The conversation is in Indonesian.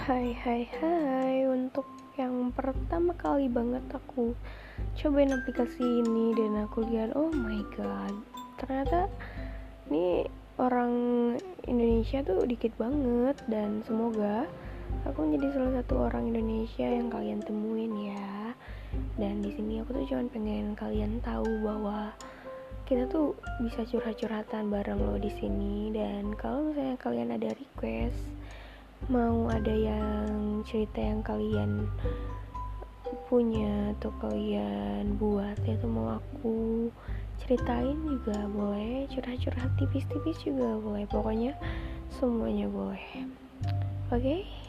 Hai hai hai. Untuk yang pertama kali banget aku cobain aplikasi ini dan aku lihat oh my god ternyata ini orang Indonesia tuh dikit banget dan semoga aku menjadi salah satu orang Indonesia yang kalian temuin ya. Dan di sini aku tuh cuma pengen kalian tahu bahwa kita tuh bisa curhat-curhatan bareng lo di sini. Dan kalau misalnya kalian ada request mau ada yang cerita yang kalian punya atau kalian buat itu mau aku ceritain juga boleh. Curhat-curhat tipis-tipis juga boleh. Pokoknya semuanya boleh. Oke? okay?